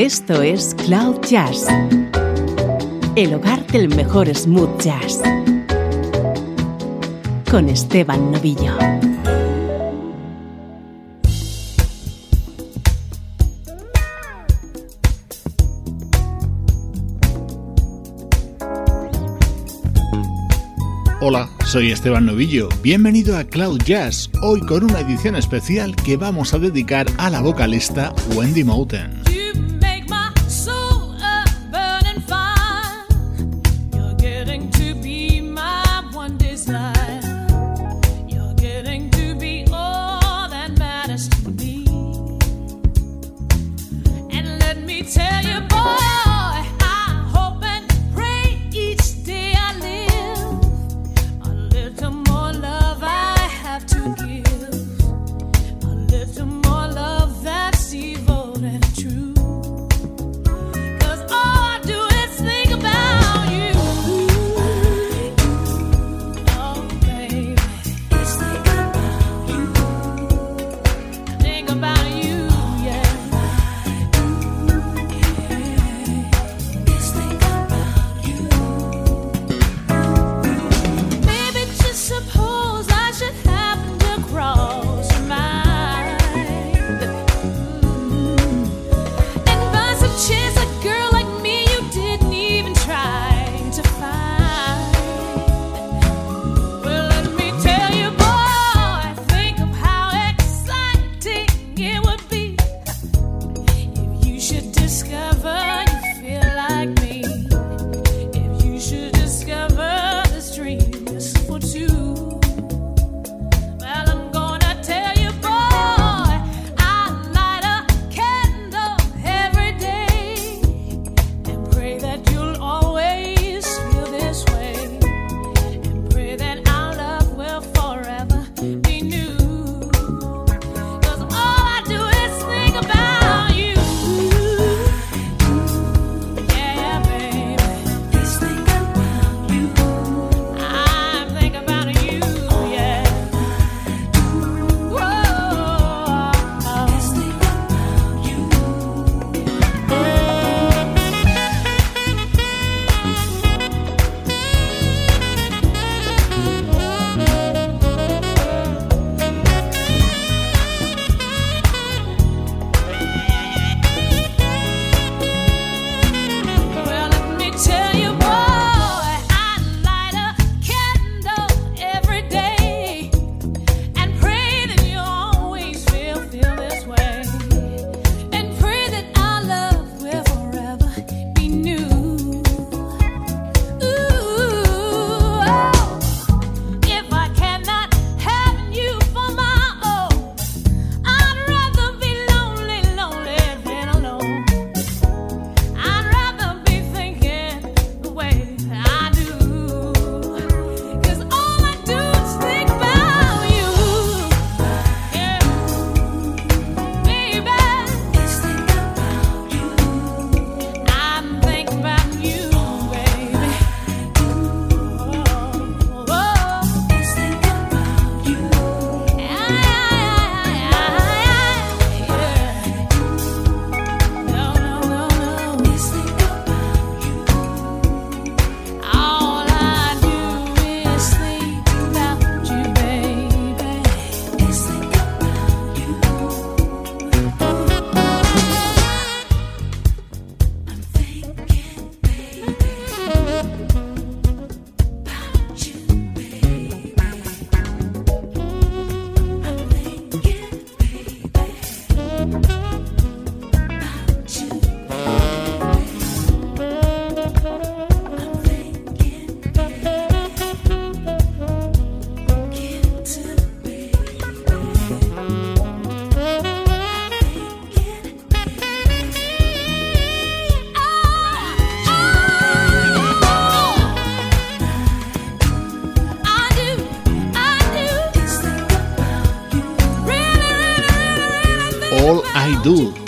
Esto es Cloud Jazz, el hogar del mejor smooth jazz, con Esteban Novillo. Hola, soy Esteban Novillo. Bienvenido a Cloud Jazz, hoy con una edición especial que vamos a dedicar a la vocalista Wendy Moten.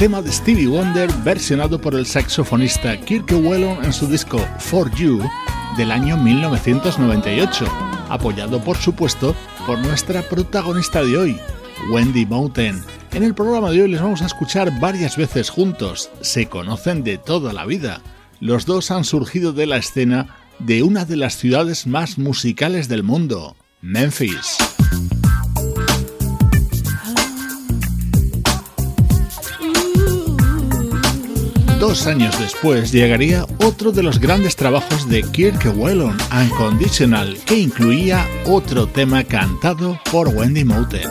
Tema de Stevie Wonder versionado por el saxofonista Kirk Whelan en su disco For You del año 1998, apoyado por supuesto por nuestra protagonista de hoy, Wendy Mountain. En el programa de hoy les vamos a escuchar varias veces juntos. Se conocen de toda la vida. Los dos han surgido de la escena de una de las ciudades más musicales del mundo, Memphis. Dos años después llegaría otro de los grandes trabajos de Kirk Whelan, Unconditional, que incluía otro tema cantado por Wendy Moten.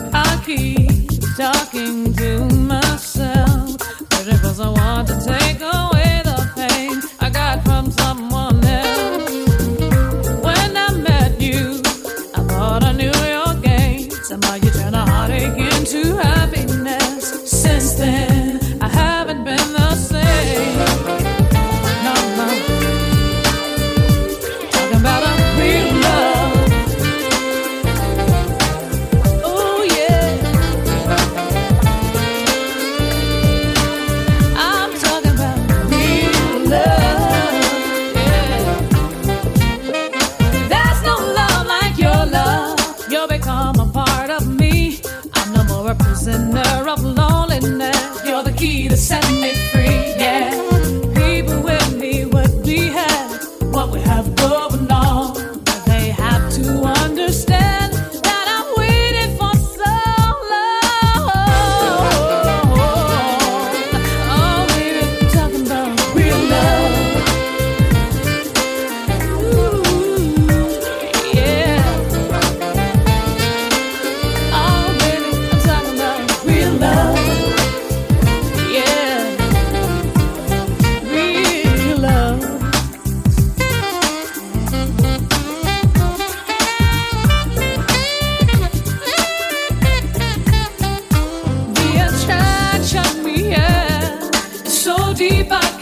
Love,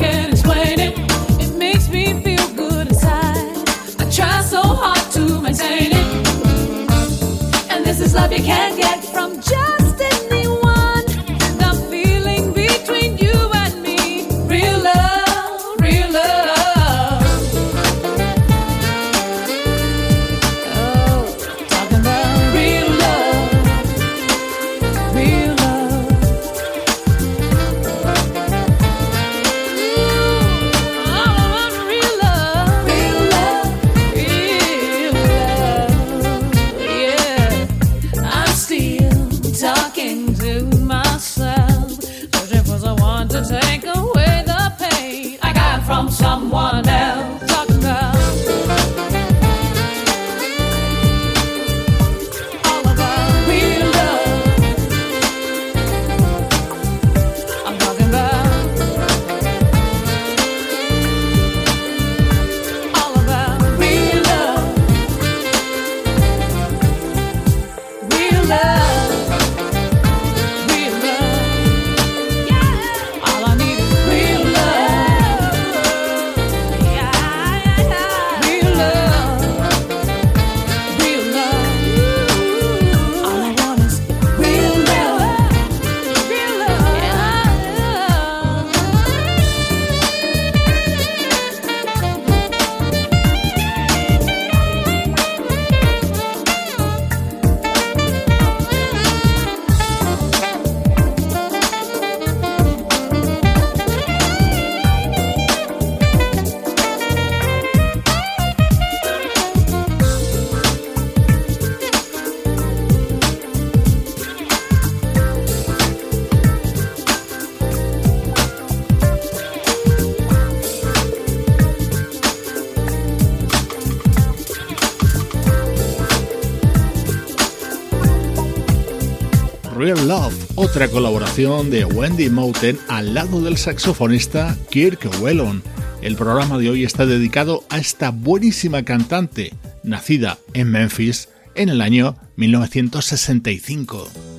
otra colaboración de Wendy Moten al lado del saxofonista Kirk Whelan. El programa de hoy está dedicado a esta buenísima cantante, nacida en Memphis en el año 1965.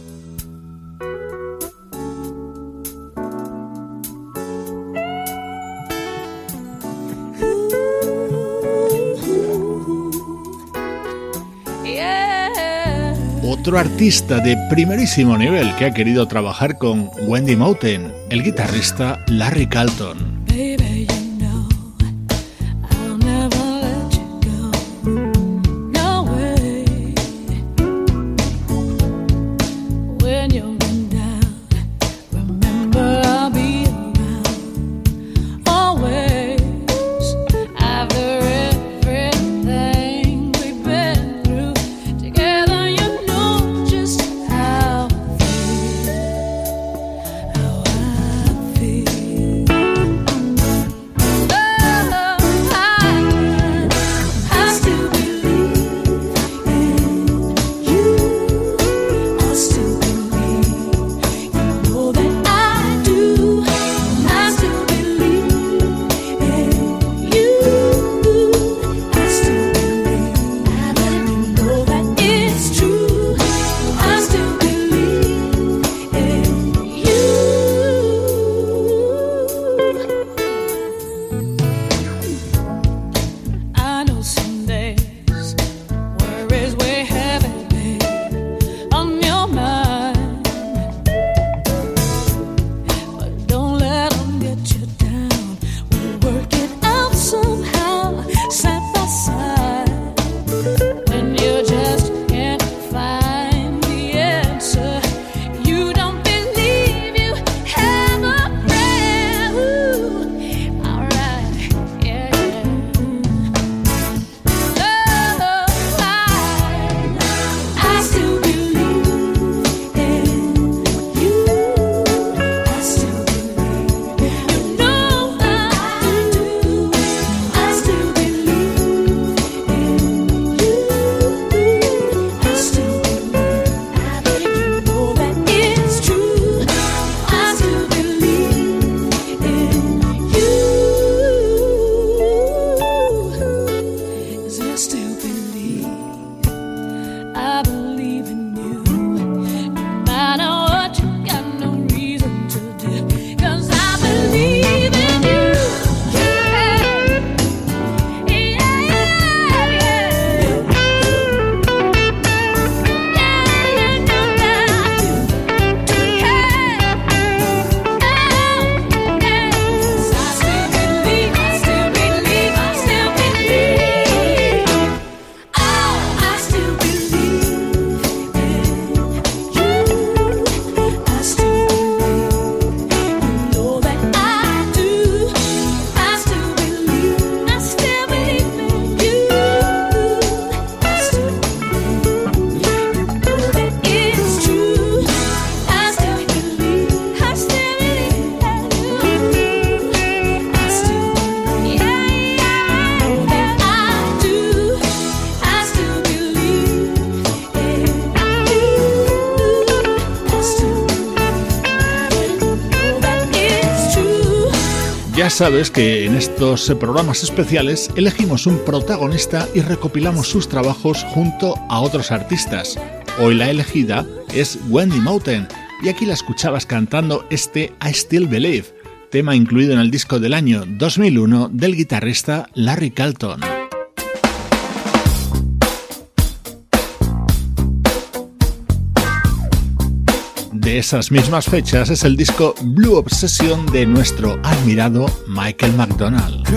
Otro artista de primerísimo nivel que ha querido trabajar con Wendy Moten, el guitarrista Larry Carlton. Sabes que en estos programas especiales elegimos un protagonista y recopilamos sus trabajos junto a otros artistas. Hoy la elegida es Wendy Mountain y aquí la escuchabas cantando este I Still Believe, tema incluido en el disco del año 2001 del guitarrista Larry Calton. De esas mismas fechas es el disco Blue Obsession de nuestro admirado Michael McDonald.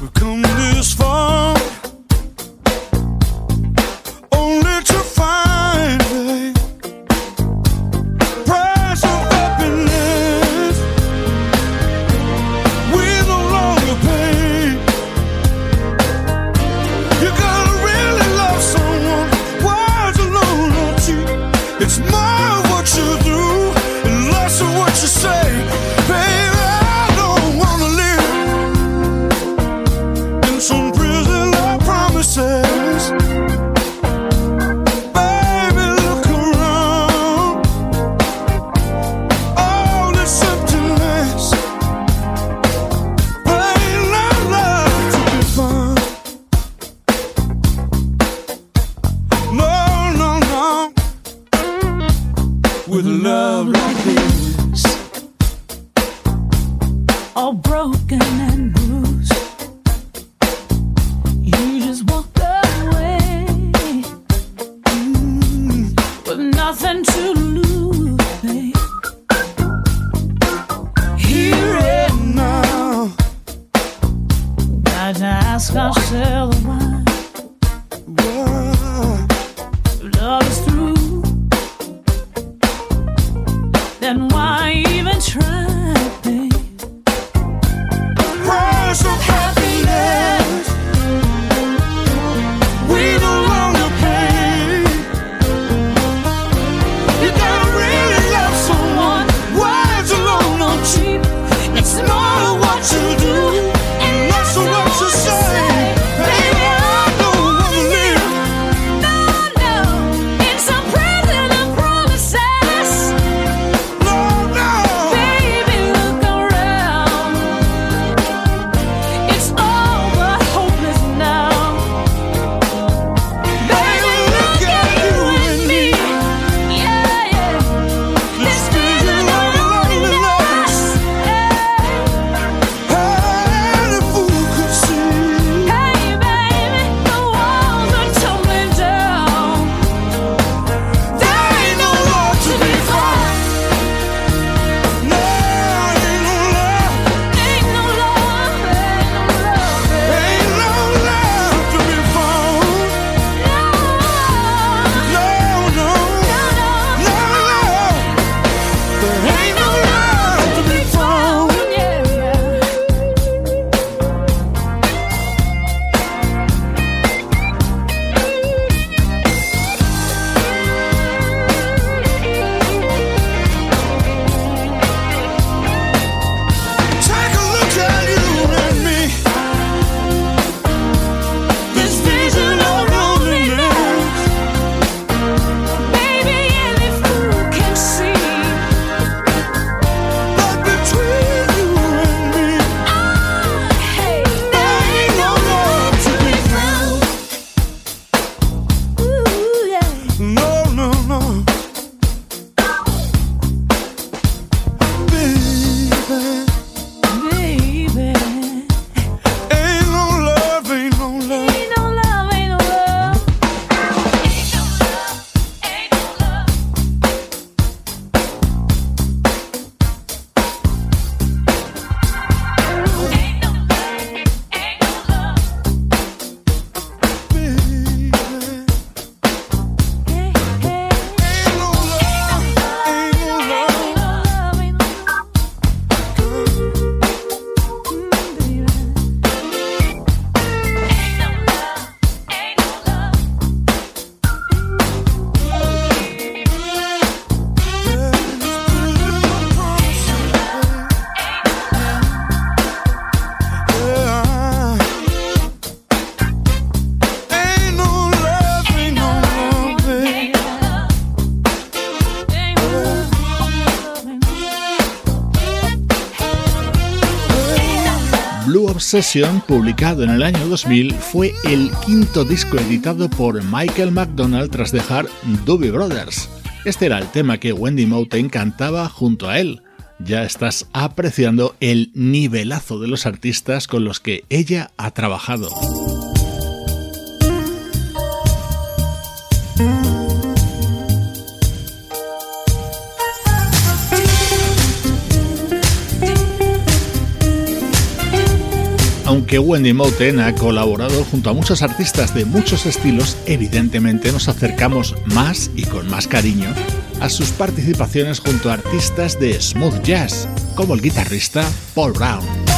We've come this far. Obsession, publicado en el año 2000, fue el quinto disco editado por Michael McDonald tras dejar Doobie Brothers. Este era el tema que Wendy Mountain cantaba junto a él. Ya estás apreciando el nivelazo de los artistas con los que ella ha trabajado. Aunque Wendy Moten ha colaborado junto a muchos artistas de muchos estilos, evidentemente nos acercamos más y con más cariño a sus participaciones junto a artistas de smooth jazz, como el guitarrista Paul Brown.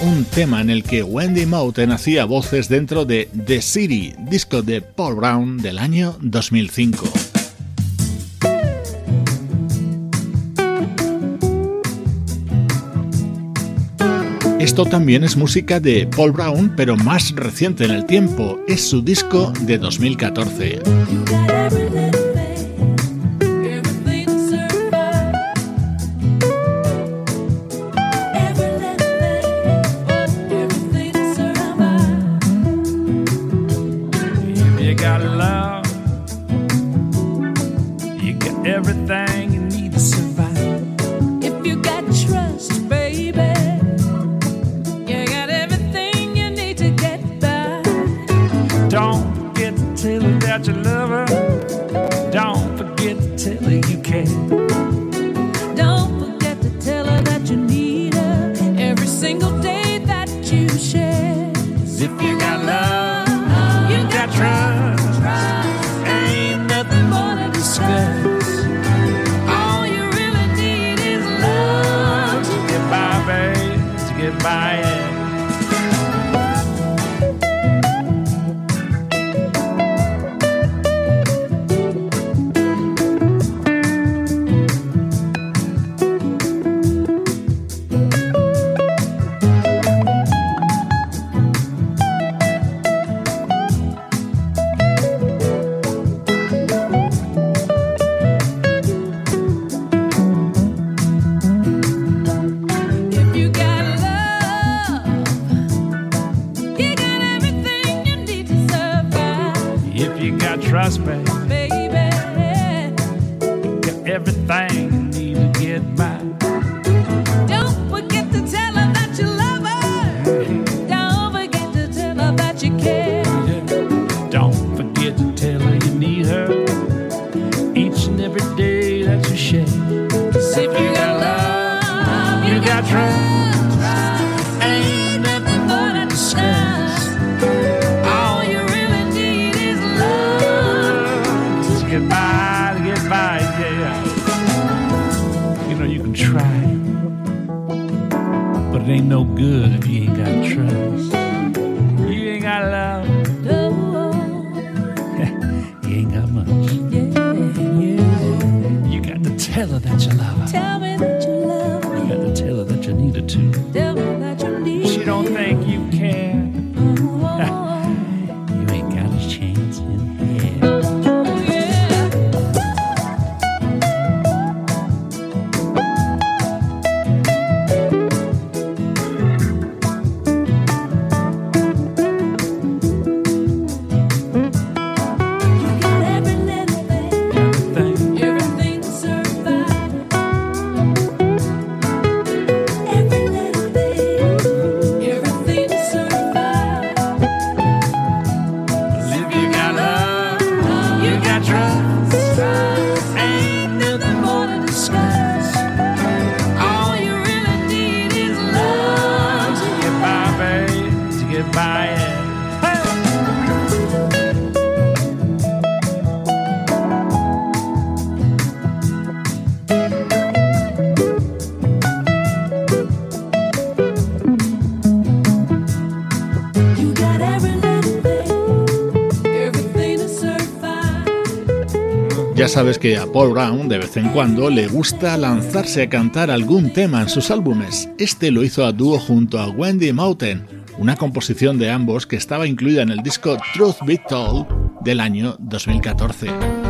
Un tema en el que Wendy Moulton hacía voces dentro de The City, disco de Paul Brown del año 2005. Esto también es música de Paul Brown, pero más reciente en el tiempo. Es su disco de 2014. You can try, but it ain't no good if you ain't got trust. You ain't got love, you ain't got much. You got to tell her that you love her. Tell me that you love her. You got to tell her that you need her too. Tell me that you need She don't think sabes que a Paul Brown de vez en cuando le gusta lanzarse a cantar algún tema en sus álbumes. Este lo hizo a dúo junto a Wendy Mountain, una composición de ambos que estaba incluida en el disco Truth Be Told del año 2014.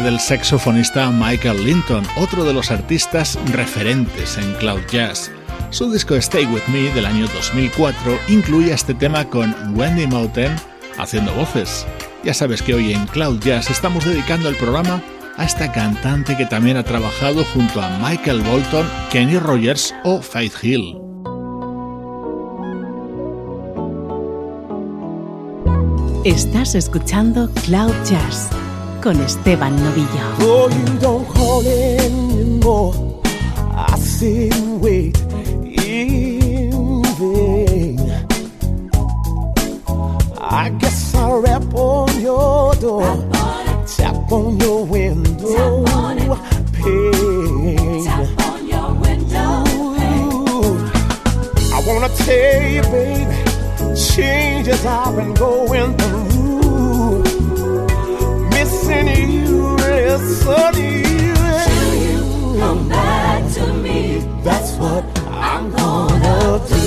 Del saxofonista Michael Linton, otro de los artistas referentes en cloud jazz. Su disco Stay With Me del año 2004 incluye este tema con Wendy Mountain haciendo voces. Ya sabes que hoy en Cloud Jazz estamos dedicando el programa a esta cantante que también ha trabajado junto a Michael Bolton, Kenny Rogers o Faith Hill. Estás escuchando Cloud Jazz con Esteban Novillo. I wait in vain. I guess I'll rap on your door, on tap on your window, tap on I wanna tell you, baby, changes I've been going through. Missing you is so new. Come back to me. That's what I'm gonna do.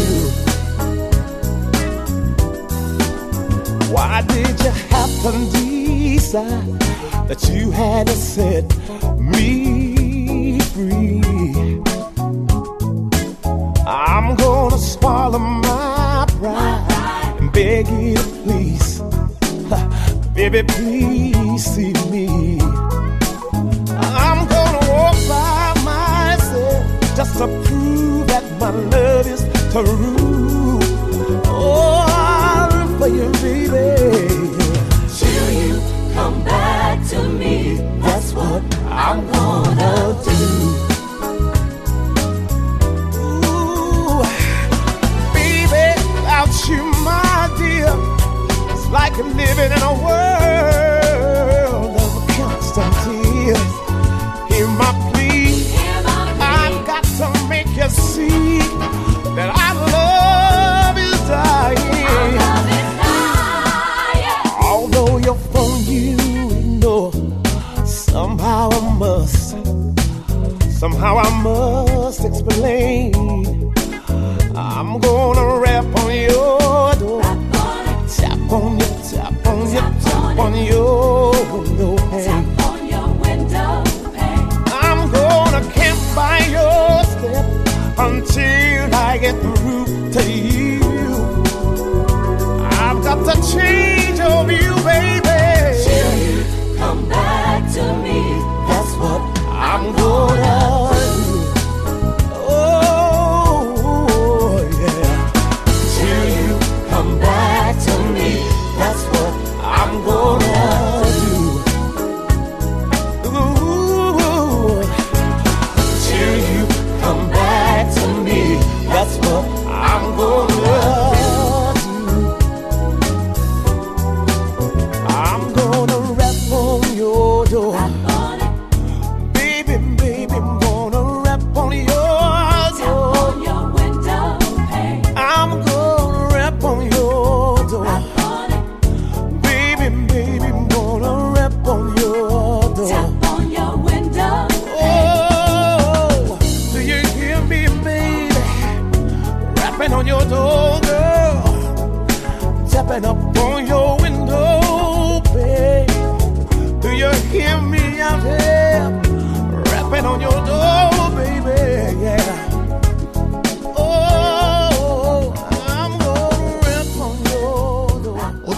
Why did you have to decide that you had to set me free? I'm gonna swallow baby, please see me. I'm gonna walk by myself just to prove that my love is true. Oh, I'll for you, baby. Till you come back to me. That's what I'm gonna do. Ooh, baby, without you, my dear, it's like living in a world tears.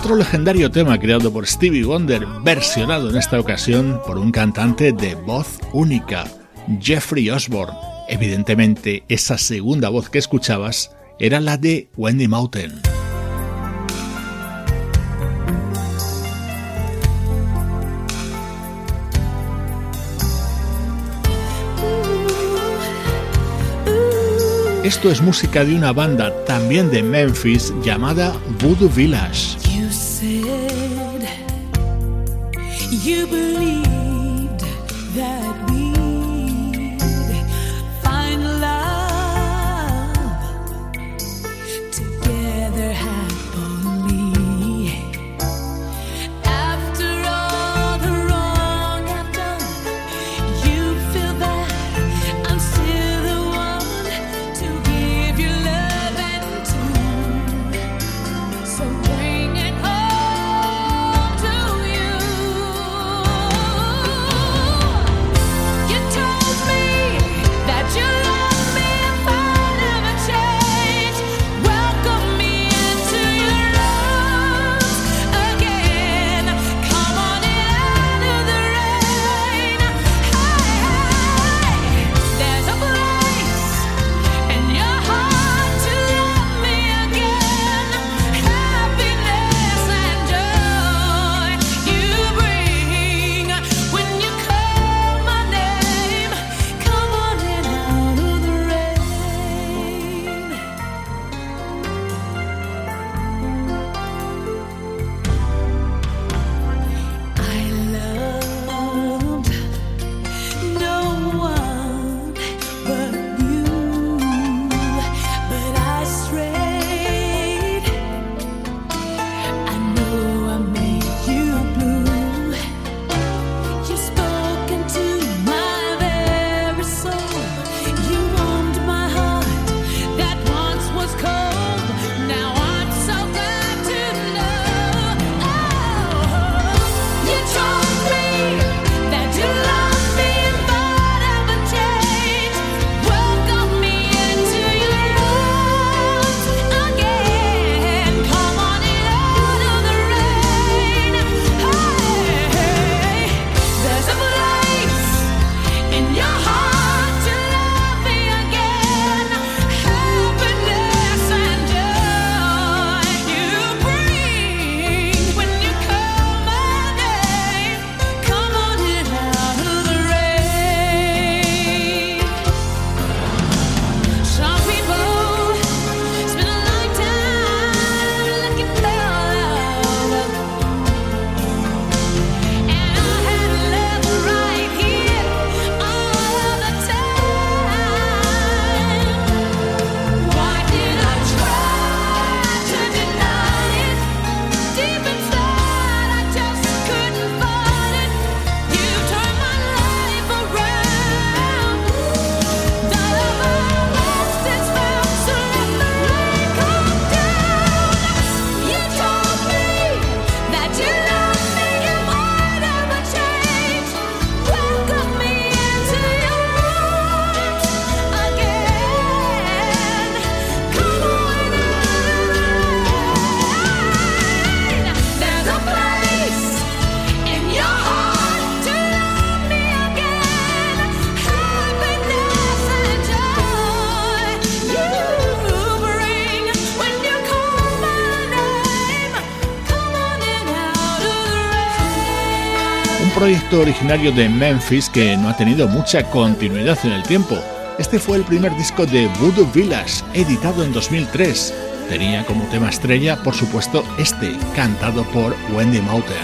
Otro legendario tema creado por Stevie Wonder, versionado en esta ocasión por un cantante de voz única, Jeffrey Osborne. Evidentemente, esa segunda voz que escuchabas era la de Wendy Mountain. Esto es música de una banda también de Memphis llamada Voodoo Village. You believed proyecto originario de Memphis que no ha tenido mucha continuidad en el tiempo. Este fue el primer disco de Voodoo Village, editado en 2003. Tenía como tema estrella, por supuesto, este, cantado por Wendy Mountain.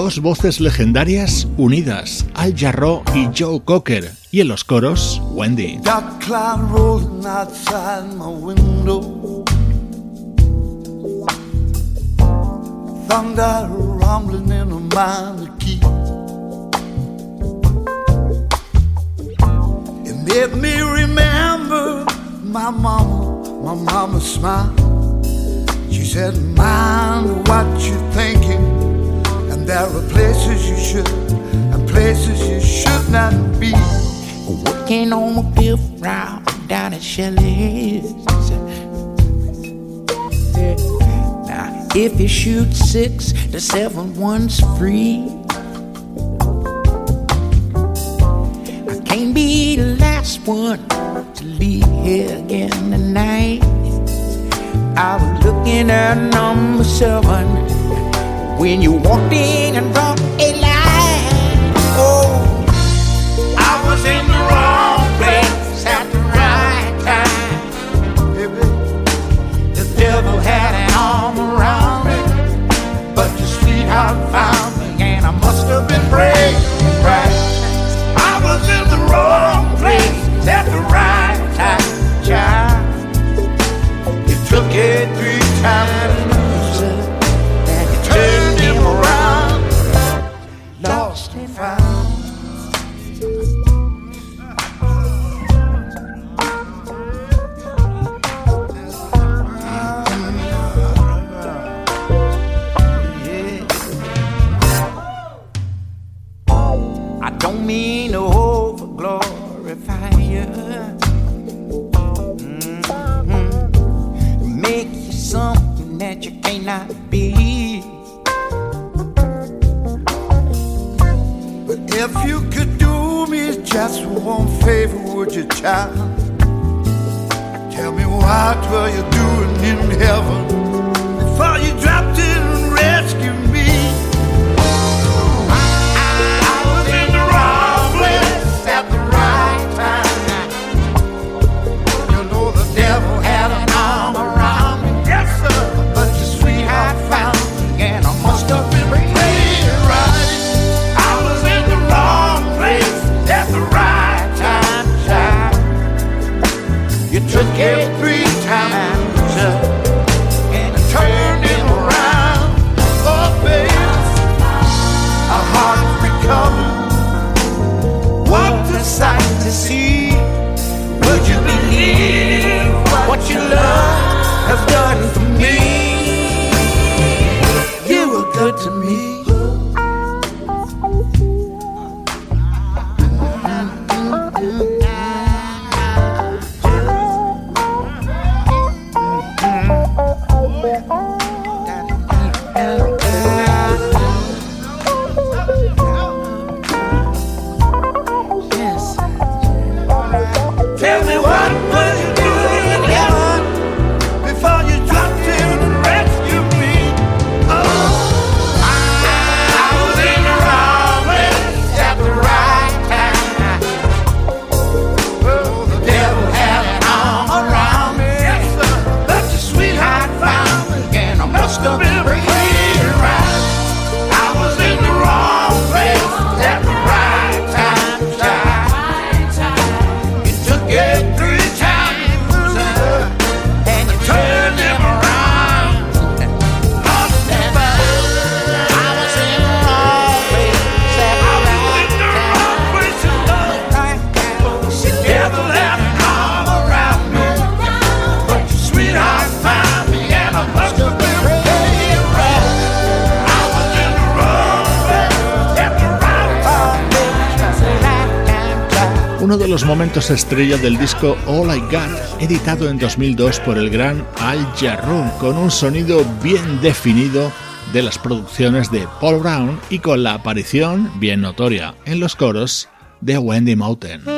Dos voces legendarias unidas, Al Jarreau y Joe Cocker, y en los coros, Wendy. Thunder rumbling in a minor. It made me remember my mama, my mama smile. She said, Mind what you're thinking. There are places you should and places you should not be. Working on my fifth round down at Shelley's. Now, if you shoot six, the seven one's free. I can't be the last one to leave here again tonight. I was looking at number seven when you walked in and dropped a line. Oh, I was in the wrong place at the right time. Baby, The devil had an arm around me, but the sweetheart found me, and I must have been praying right. I was in the wrong place at the right time, child. You took it three times, would you, child? Tell me what were you doing in heaven los momentos estrella del disco All I Got, editado en 2002 por el gran Al Jarreau, con un sonido bien definido de las producciones de Paul Brown y con la aparición, bien notoria, en los coros de Wendy Mountain.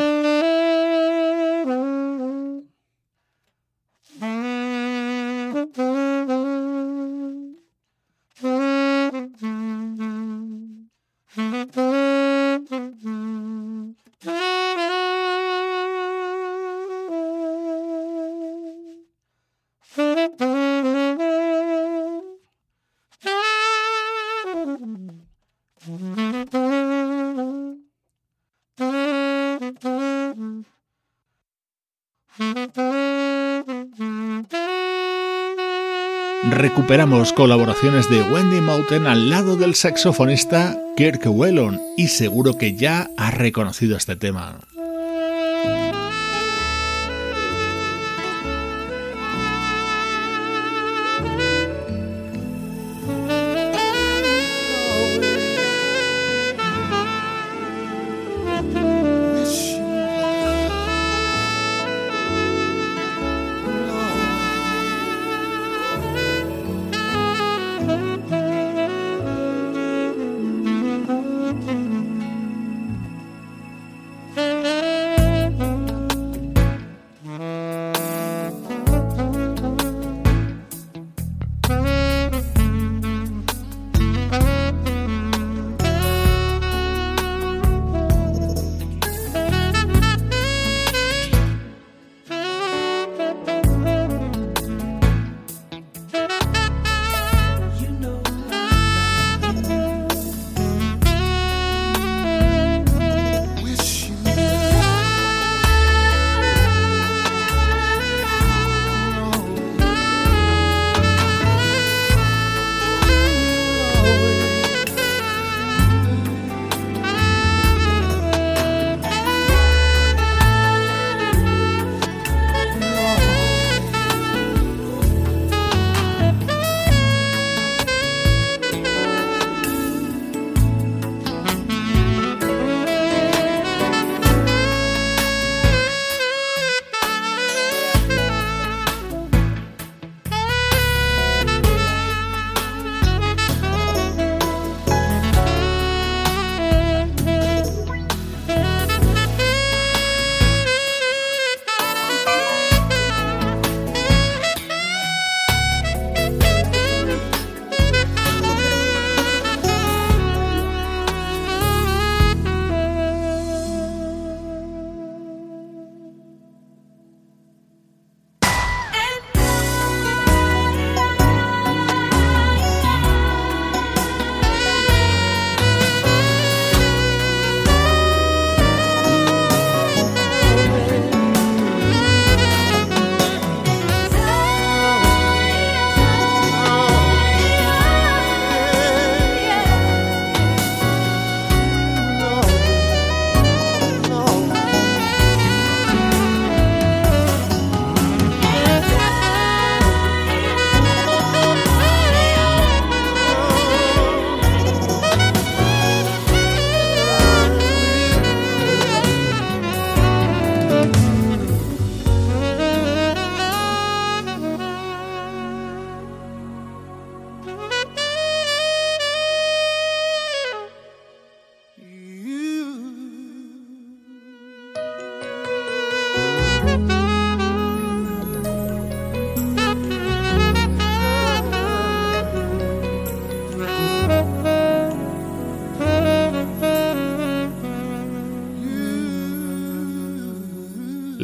Recuperamos colaboraciones de Wendy Mountain al lado del saxofonista Kirk Whelan y seguro que ya ha reconocido este tema.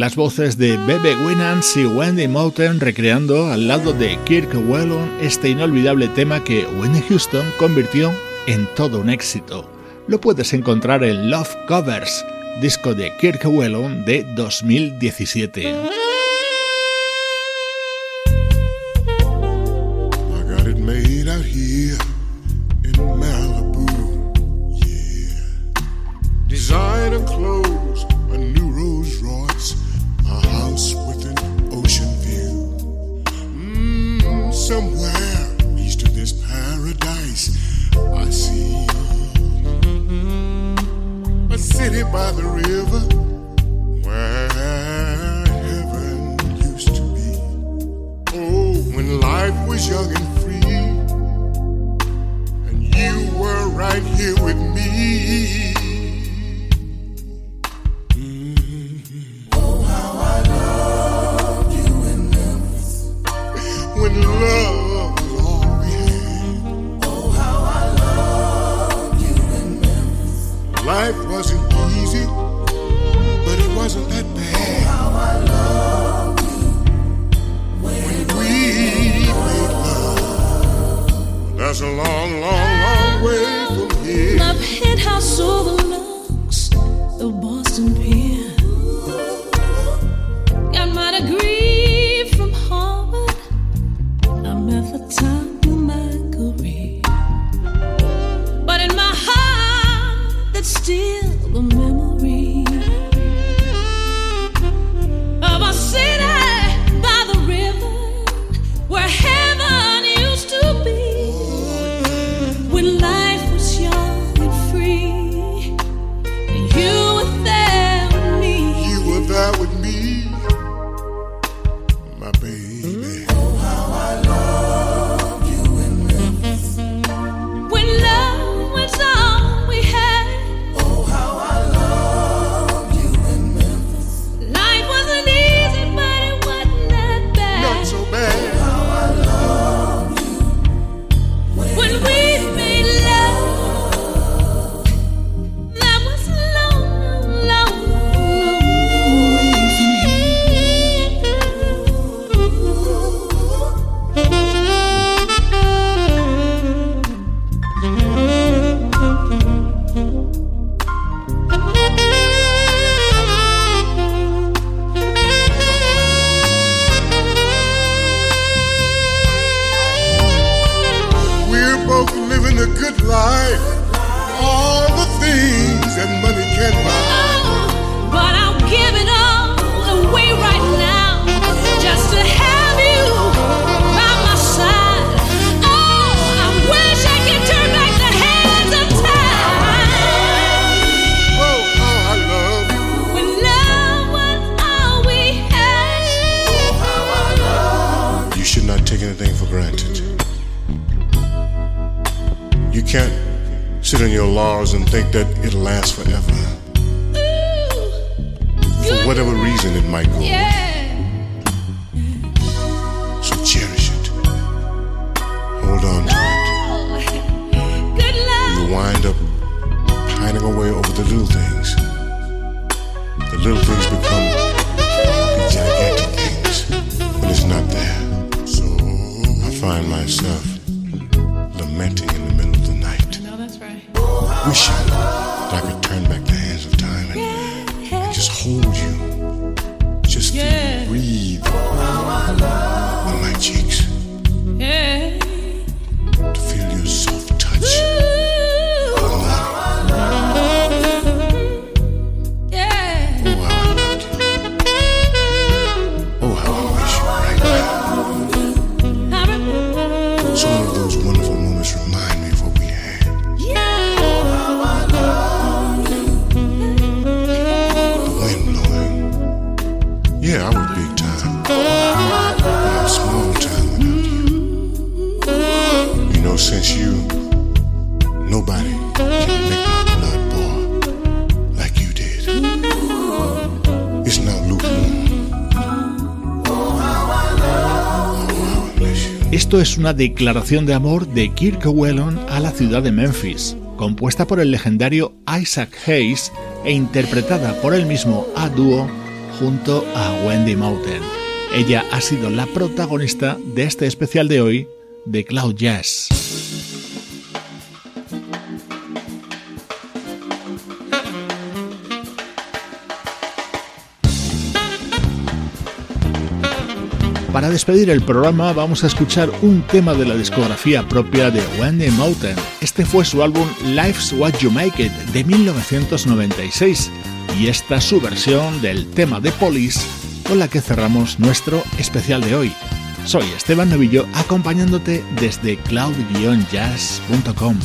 Las voces de Bebe Winans y Wendy Mountain recreando al lado de Kirk Whelan este inolvidable tema que Wendy Houston convirtió en todo un éxito. Lo puedes encontrar en Love Covers, disco de Kirk Whelan de 2017. was young and free, and you were right here with me. Es una declaración de amor de Kirk Whelan a la ciudad de Memphis, compuesta por el legendario Isaac Hayes e interpretada por el mismo a dúo junto a Wendy Mountain. Ella ha sido la protagonista de este especial de hoy de Cloud Jazz. para despedir el programa vamos a escuchar un tema de la discografía propia de Wendy Mountain. Este fue su álbum Life's What You Make It de 1996 y esta su versión del tema de Police con la que cerramos nuestro especial de hoy. Soy Esteban Novillo acompañándote desde cloud-jazz.com.